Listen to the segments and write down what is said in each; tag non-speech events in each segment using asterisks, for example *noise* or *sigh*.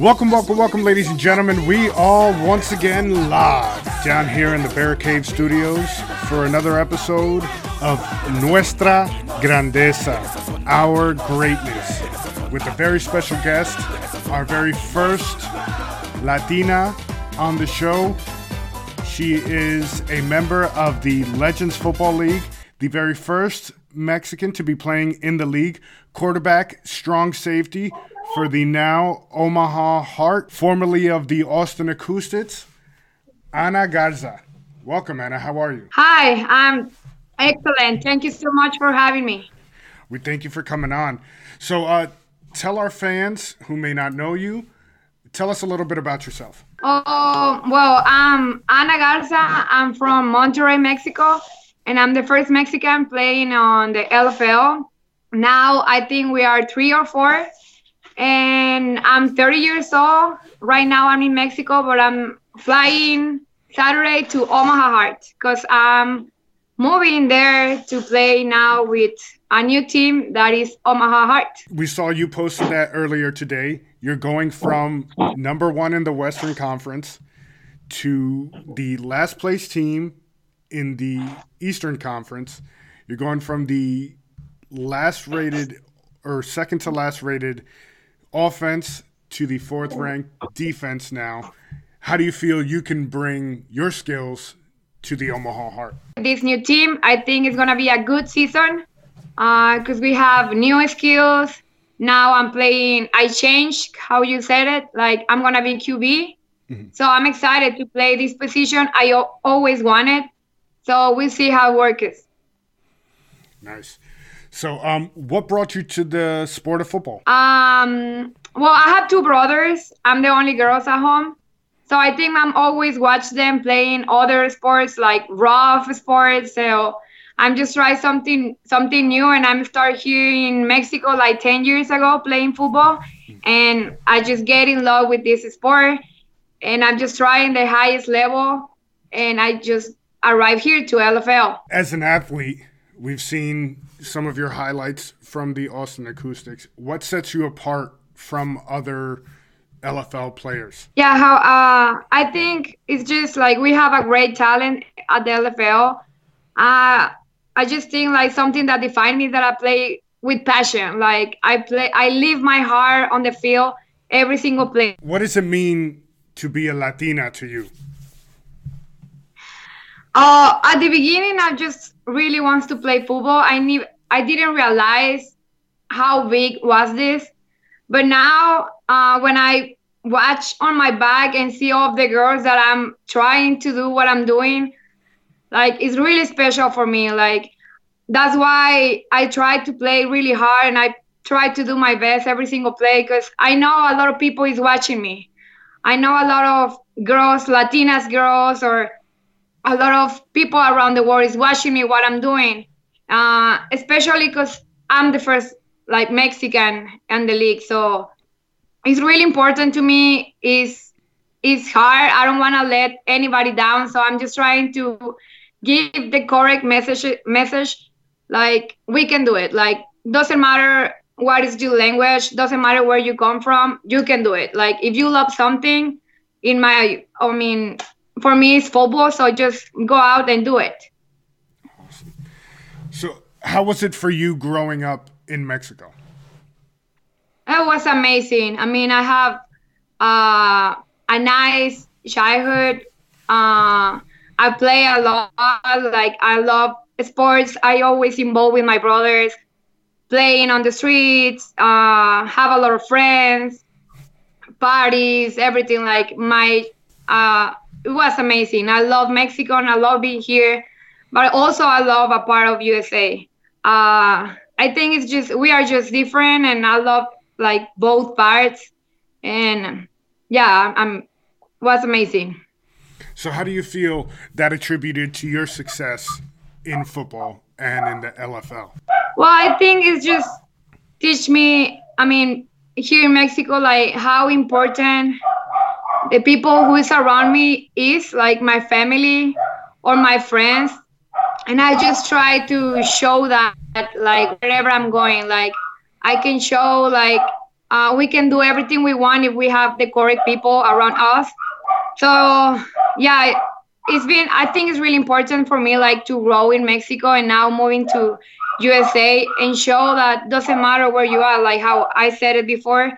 Welcome, welcome, welcome, ladies and gentlemen. We are once again live down here in the Barricade Studios for another episode of Nuestra Grandeza, Our Greatness, with a very special guest, our very first Latina on the show. She is a member of the Legends Football League, the very first Mexican to be playing in the league, quarterback, strong safety for the now Omaha Heart, formerly of the Austin Acoustics, Ana Garza. Welcome, Ana. How are you? Hi, I'm excellent. Thank you so much for having me. We thank you for coming on. So, uh, tell our fans who may not know you, tell us a little bit about yourself. Oh, well, I'm Ana Garza. I'm from Monterrey, Mexico, and I'm the first Mexican playing on the LFL. Now, I think we are three or four and I'm 30 years old. Right now, I'm in Mexico, but I'm flying Saturday to Omaha Heart because I'm moving there to play now with a new team that is Omaha Heart. We saw you posted that earlier today. You're going from number one in the Western Conference to the last place team in the Eastern Conference. You're going from the last rated or second to last rated offense to the fourth ranked defense now. How do you feel you can bring your skills to the Omaha Heart? This new team, I think, is going to be a good season because uh, we have new skills. Now I'm playing, I changed how you said it. Like I'm going to be QB. Mm-hmm. So I'm excited to play this position. I o- always wanted. So we'll see how it works. Nice. So, um, what brought you to the sport of football? Um, well, I have two brothers. I'm the only girls at home. So I think I'm always watch them playing other sports like rough sports. So I'm just try something something new and I'm start here in Mexico like 10 years ago playing football and I just get in love with this sport and I'm just trying the highest level and I just arrive here to LFL. As an athlete, we've seen some of your highlights from the Austin Acoustics. What sets you apart from other LFL players? Yeah, how uh, I think it's just like we have a great talent at the LFL. Uh, I just think like something that defines me that I play with passion. Like I play, I leave my heart on the field every single play. What does it mean to be a Latina to you? Uh, at the beginning, I just really wants to play football. I need, I didn't realize how big was this, but now uh, when I watch on my back and see all the girls that I'm trying to do what I'm doing, like it's really special for me. Like that's why I try to play really hard and I try to do my best every single play because I know a lot of people is watching me. I know a lot of girls, Latinas girls, or a lot of people around the world is watching me what I'm doing, uh, especially because I'm the first like Mexican in the league. So it's really important to me. Is it's hard. I don't want to let anybody down. So I'm just trying to give the correct message. Message like we can do it. Like doesn't matter what is your language. Doesn't matter where you come from. You can do it. Like if you love something, in my I mean for me it's football so just go out and do it. Awesome. so how was it for you growing up in mexico? It was amazing. I mean i have uh, a nice childhood. Uh, i play a lot like i love sports. I always involved with my brothers playing on the streets uh, have a lot of friends parties everything like my uh, it was amazing. I love Mexico and I love being here, but also I love a part of USA. Uh, I think it's just we are just different, and I love like both parts. And yeah, I'm was amazing. So, how do you feel that attributed to your success in football and in the LFL? Well, I think it's just teach me. I mean, here in Mexico, like how important the people who is around me is like my family or my friends and i just try to show that like wherever i'm going like i can show like uh, we can do everything we want if we have the correct people around us. So yeah, it's been I think it's really important for me like to grow in Mexico and now moving to USA and show that doesn't matter where you are, like how I said it before,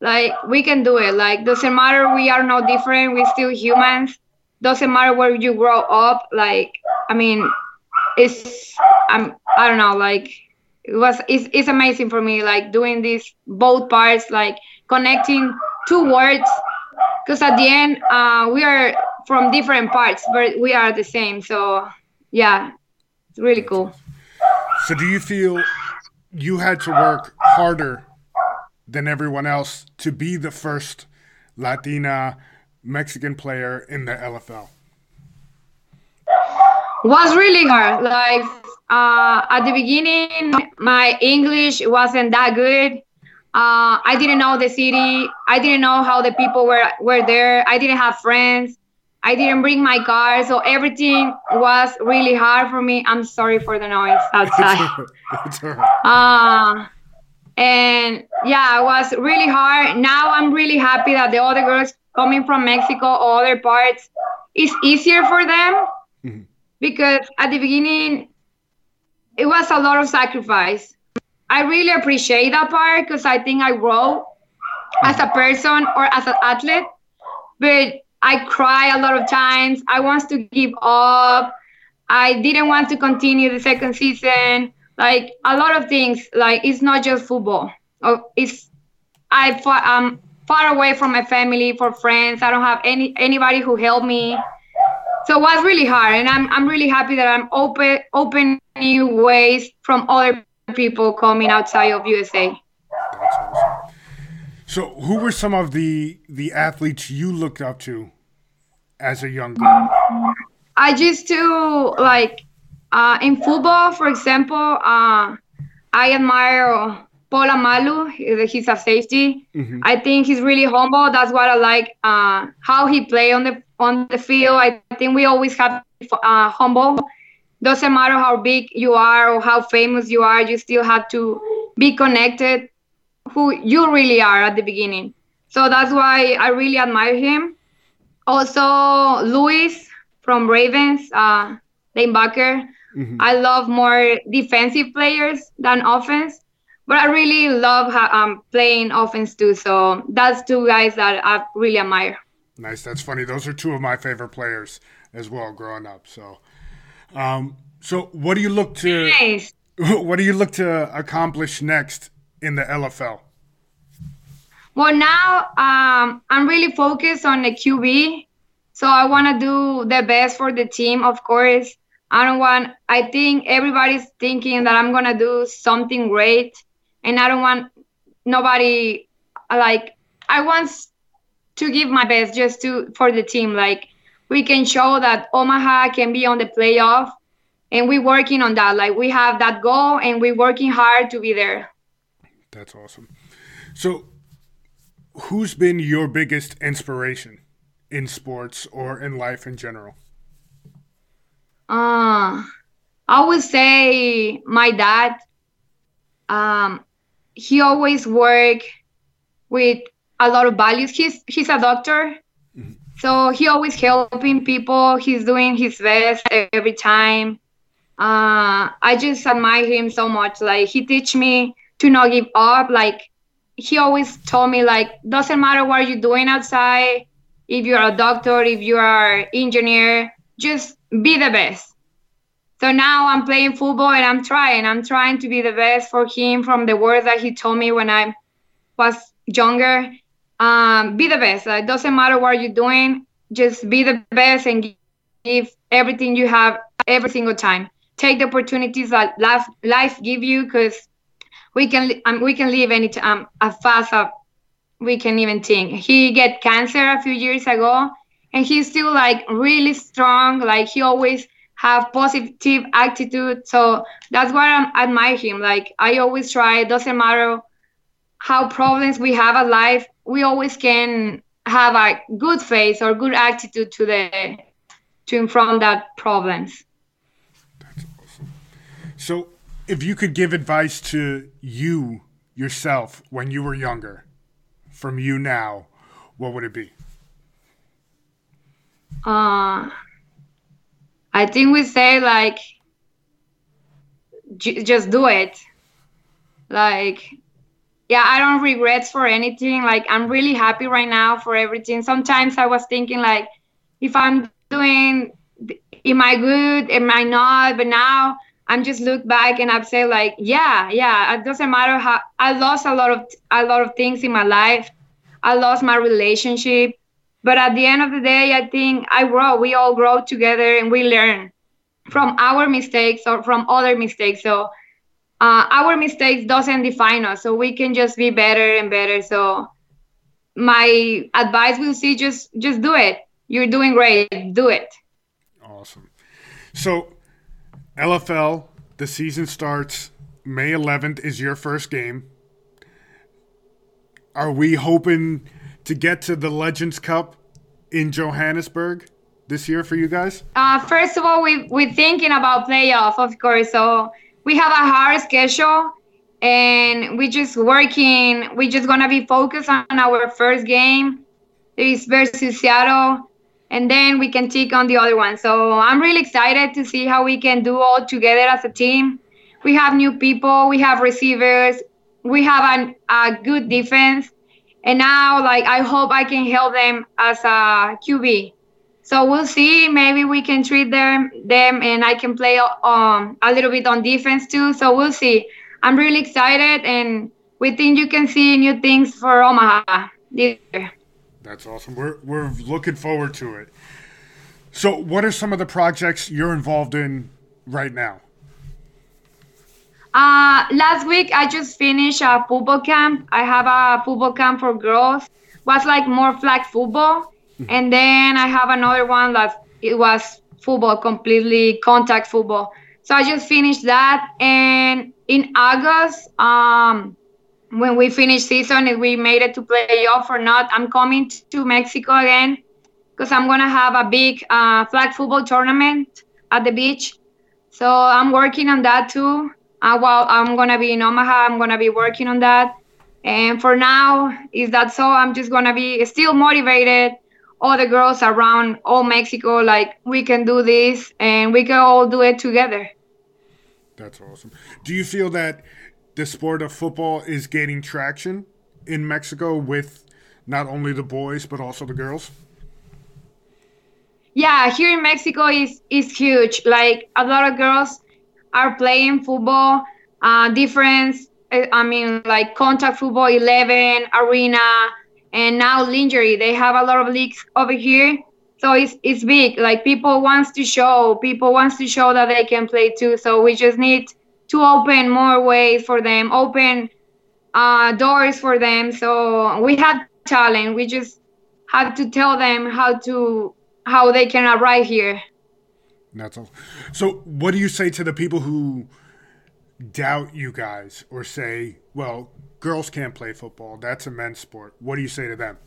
like we can do it. Like doesn't matter we are no different, we're still humans. Doesn't matter where you grow up. Like I mean, it's I'm I don't know like it was it's, it's amazing for me like doing these both parts like connecting two words because at the end uh, we are from different parts but we are the same so yeah it's really cool so do you feel you had to work harder than everyone else to be the first latina mexican player in the lfl was really hard like uh, at the beginning, my English wasn't that good. Uh, I didn't know the city. I didn't know how the people were were there. I didn't have friends. I didn't bring my car, so everything was really hard for me. I'm sorry for the noise *laughs* outside. uh, and yeah, it was really hard. Now I'm really happy that the other girls coming from Mexico, or other parts, it's easier for them mm-hmm. because at the beginning it was a lot of sacrifice. I really appreciate that part because I think I grow as a person or as an athlete. But I cry a lot of times. I want to give up. I didn't want to continue the second season. Like a lot of things. Like it's not just football. Oh, it's I am far away from my family, for friends. I don't have any anybody who helped me so it was really hard and i'm, I'm really happy that i'm open open new ways from other people coming outside of usa awesome. so who were some of the the athletes you looked up to as a young girl i used to like uh, in football for example uh, i admire Polamalu, he's a safety. Mm-hmm. I think he's really humble. That's what I like. Uh, how he play on the on the field. I think we always have uh, humble. Doesn't matter how big you are or how famous you are, you still have to be connected who you really are at the beginning. So that's why I really admire him. Also, Lewis from Ravens, uh, linebacker. Mm-hmm. I love more defensive players than offense, but I really love um, playing offense too. So that's two guys that I really admire. Nice. That's funny. Those are two of my favorite players as well growing up. So, um, so what do you look to? Nice. *laughs* What do you look to accomplish next in the LFL? Well, now um, I'm really focused on the QB. So I want to do the best for the team, of course. I don't want, I think everybody's thinking that I'm going to do something great. And I don't want nobody, like, I want to give my best just to for the team. Like we can show that Omaha can be on the playoff, and we're working on that. Like we have that goal, and we're working hard to be there. That's awesome. So, who's been your biggest inspiration in sports or in life in general? Uh, I would say my dad. Um, he always work with a lot of values. He's he's a doctor, mm-hmm. so he always helping people. He's doing his best every time. Uh, I just admire him so much. Like he teach me to not give up. Like he always told me like doesn't matter what you're doing outside. If you're a doctor, if you are engineer, just be the best. So now I'm playing football and I'm trying. I'm trying to be the best for him from the words that he told me when I was younger um, be the best. it doesn't matter what you're doing. Just be the best and give everything you have every single time. Take the opportunities that life life give you because we can um, we can live any time um, as fast as we can even think. He get cancer a few years ago, and he's still like really strong. Like he always have positive attitude. So that's why I admire him. Like I always try. It doesn't matter how problems we have at life we always can have a good face or good attitude to the to confront that problems. That's awesome. So, if you could give advice to you yourself when you were younger, from you now, what would it be? Uh, I think we say like, j- just do it. Like, yeah, I don't regrets for anything. Like, I'm really happy right now for everything. Sometimes I was thinking like, if I'm doing, am I good? Am I not? But now I'm just look back and I've said like, yeah, yeah. It doesn't matter how I lost a lot of a lot of things in my life. I lost my relationship, but at the end of the day, I think I grow. We all grow together and we learn from our mistakes or from other mistakes. So uh, our mistakes doesn't define us. So we can just be better and better. So my advice will see just just do it. You're doing great. Do it. Awesome. So LFL, the season starts May 11th is your first game. Are we hoping to get to the Legends Cup in Johannesburg this year for you guys? Uh, first of all, we we're thinking about playoff, of course. So we have a hard schedule, and we just working. We just gonna be focused on our first game. It's versus Seattle, and then we can take on the other one. So I'm really excited to see how we can do all together as a team. We have new people, we have receivers, we have an, a good defense, and now like I hope I can help them as a QB. So we'll see. Maybe we can treat them them, and I can play um a little bit on defense too. So we'll see. I'm really excited, and we think you can see new things for Omaha this year. That's awesome. We're we're looking forward to it. So, what are some of the projects you're involved in right now? Uh, last week I just finished a football camp. I have a football camp for girls. Was like more flag football, mm-hmm. and then I have another one that it was football, completely contact football. So I just finished that, and in August, um, when we finish season if we made it to playoff or not i'm coming to mexico again because i'm gonna have a big uh, flag football tournament at the beach so i'm working on that too uh, while i'm gonna be in omaha. I'm gonna be working on that. And for now is that so i'm just gonna be still motivated. All the girls around all mexico like we can do this and we can all do it together. That's awesome. Do you feel that the sport of football is gaining traction in Mexico with not only the boys but also the girls? Yeah, here in Mexico is is huge. Like a lot of girls are playing football. Uh, difference. Eh, I mean, like contact football, eleven, arena, and now lingerie. They have a lot of leagues over here, so it's it's big. Like people wants to show, people wants to show that they can play too. So we just need to open more ways for them, open uh, doors for them. So we have talent. We just have to tell them how to how they can arrive here. That's all. So, what do you say to the people who doubt you guys or say, "Well, girls can't play football. That's a men's sport." What do you say to them?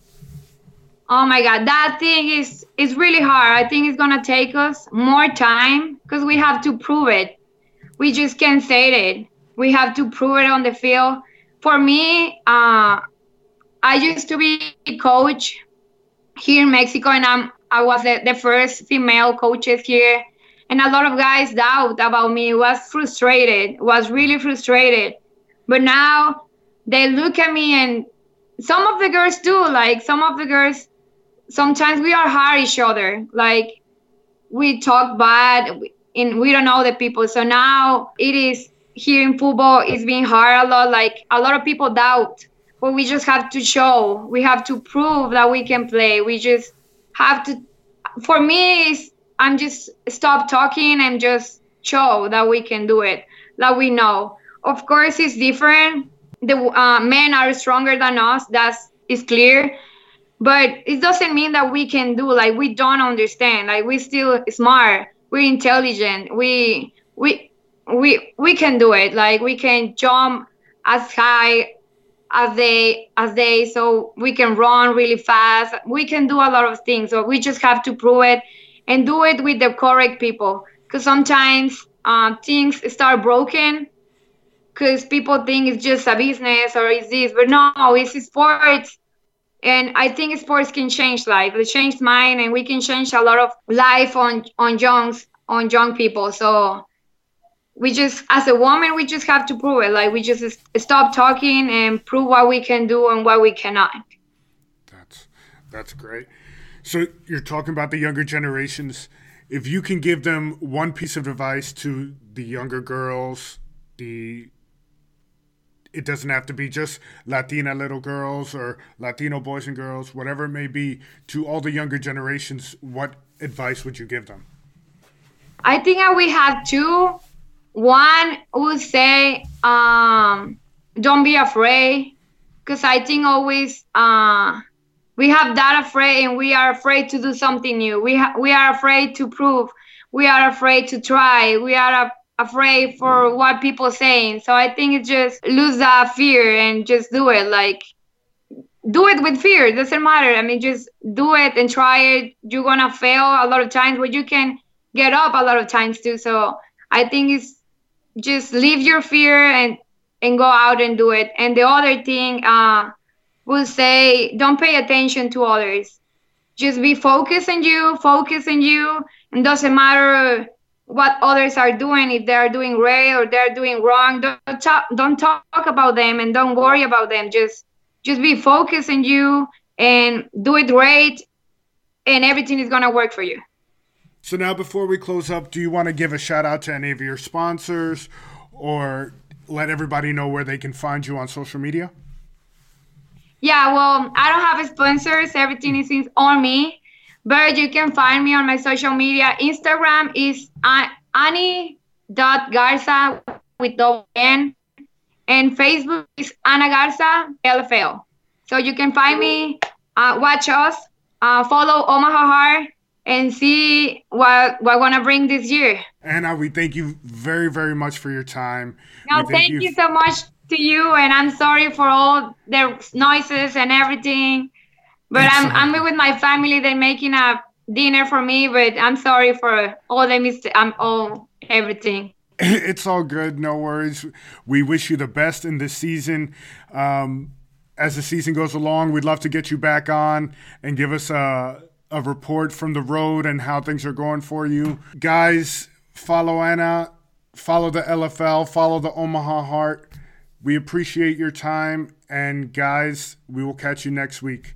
Oh my God, that thing is is really hard. I think it's gonna take us more time because we have to prove it we just can't say it. We have to prove it on the field. For me, uh, I used to be a coach here in Mexico, and I'm I was the, the first female coaches here, and a lot of guys doubt about me. Was frustrated. Was really frustrated. But now they look at me, and some of the girls do. Like some of the girls, sometimes we are hard each other. Like we talk bad and we don't know the people. So now it is here in football, it's being hard a lot. Like a lot of people doubt, but we just have to show, we have to prove that we can play. We just have to. For me, I'm just stop talking and just show that we can do it, that we know. Of course, it's different. The uh, men are stronger than us. That's is clear but it doesn't mean that we can do like we don't understand like we still smart we're intelligent we we we we can do it like we can jump as high as they as they so we can run really fast we can do a lot of things so we just have to prove it and do it with the correct people because sometimes uh, things start broken because people think it's just a business or it's this but no it's sports and I think sports can change life. It changed mine, and we can change a lot of life on on youngs on young people. So we just, as a woman, we just have to prove it. Like we just stop talking and prove what we can do and what we cannot. That's that's great. So you're talking about the younger generations. If you can give them one piece of advice to the younger girls, the it doesn't have to be just Latina little girls or Latino boys and girls, whatever it may be, to all the younger generations, what advice would you give them? I think we have two. One would say, um, don't be afraid, because I think always uh, we have that afraid, and we are afraid to do something new. We ha- we are afraid to prove. We are afraid to try. We are afraid for what people saying. So I think it's just lose that fear and just do it. Like do it with fear. It doesn't matter. I mean, just do it and try it. You're gonna fail a lot of times, but you can get up a lot of times too. So I think it's just leave your fear and and go out and do it. And the other thing, uh, will say don't pay attention to others. Just be focused on you, focus on you, and doesn't matter what others are doing if they are doing great or they're doing wrong don't talk don't talk about them and don't worry about them. Just just be focused on you and do it right and everything is to work for you. So now before we close up do you want to give a shout out to any of your sponsors or let everybody know where they can find you on social media yeah well i don't have sponsors everything is on me but you can find me on my social media. Instagram is Annie.Garza with double N. And Facebook is Ana Garza LFL. So you can find me, uh, watch us, uh, follow Omaha Heart, and see what we're gonna bring this year. Ana, we thank you very, very much for your time. No, thank, you, you so much to you, and I'm sorry for all the noises and everything. But I'm I'm with my family. They're making a dinner for me, but I'm sorry for all the mistakes. I'm all everything. *laughs* It's all good. No worries. We wish you the best in this season. Um, as the season goes along, we'd love to get you back on and give us a a report from the road and how things are going for you. Guys, follow Ana, follow the LFL, follow the Omaha Heart. We appreciate your time. And guys, we will catch you next week.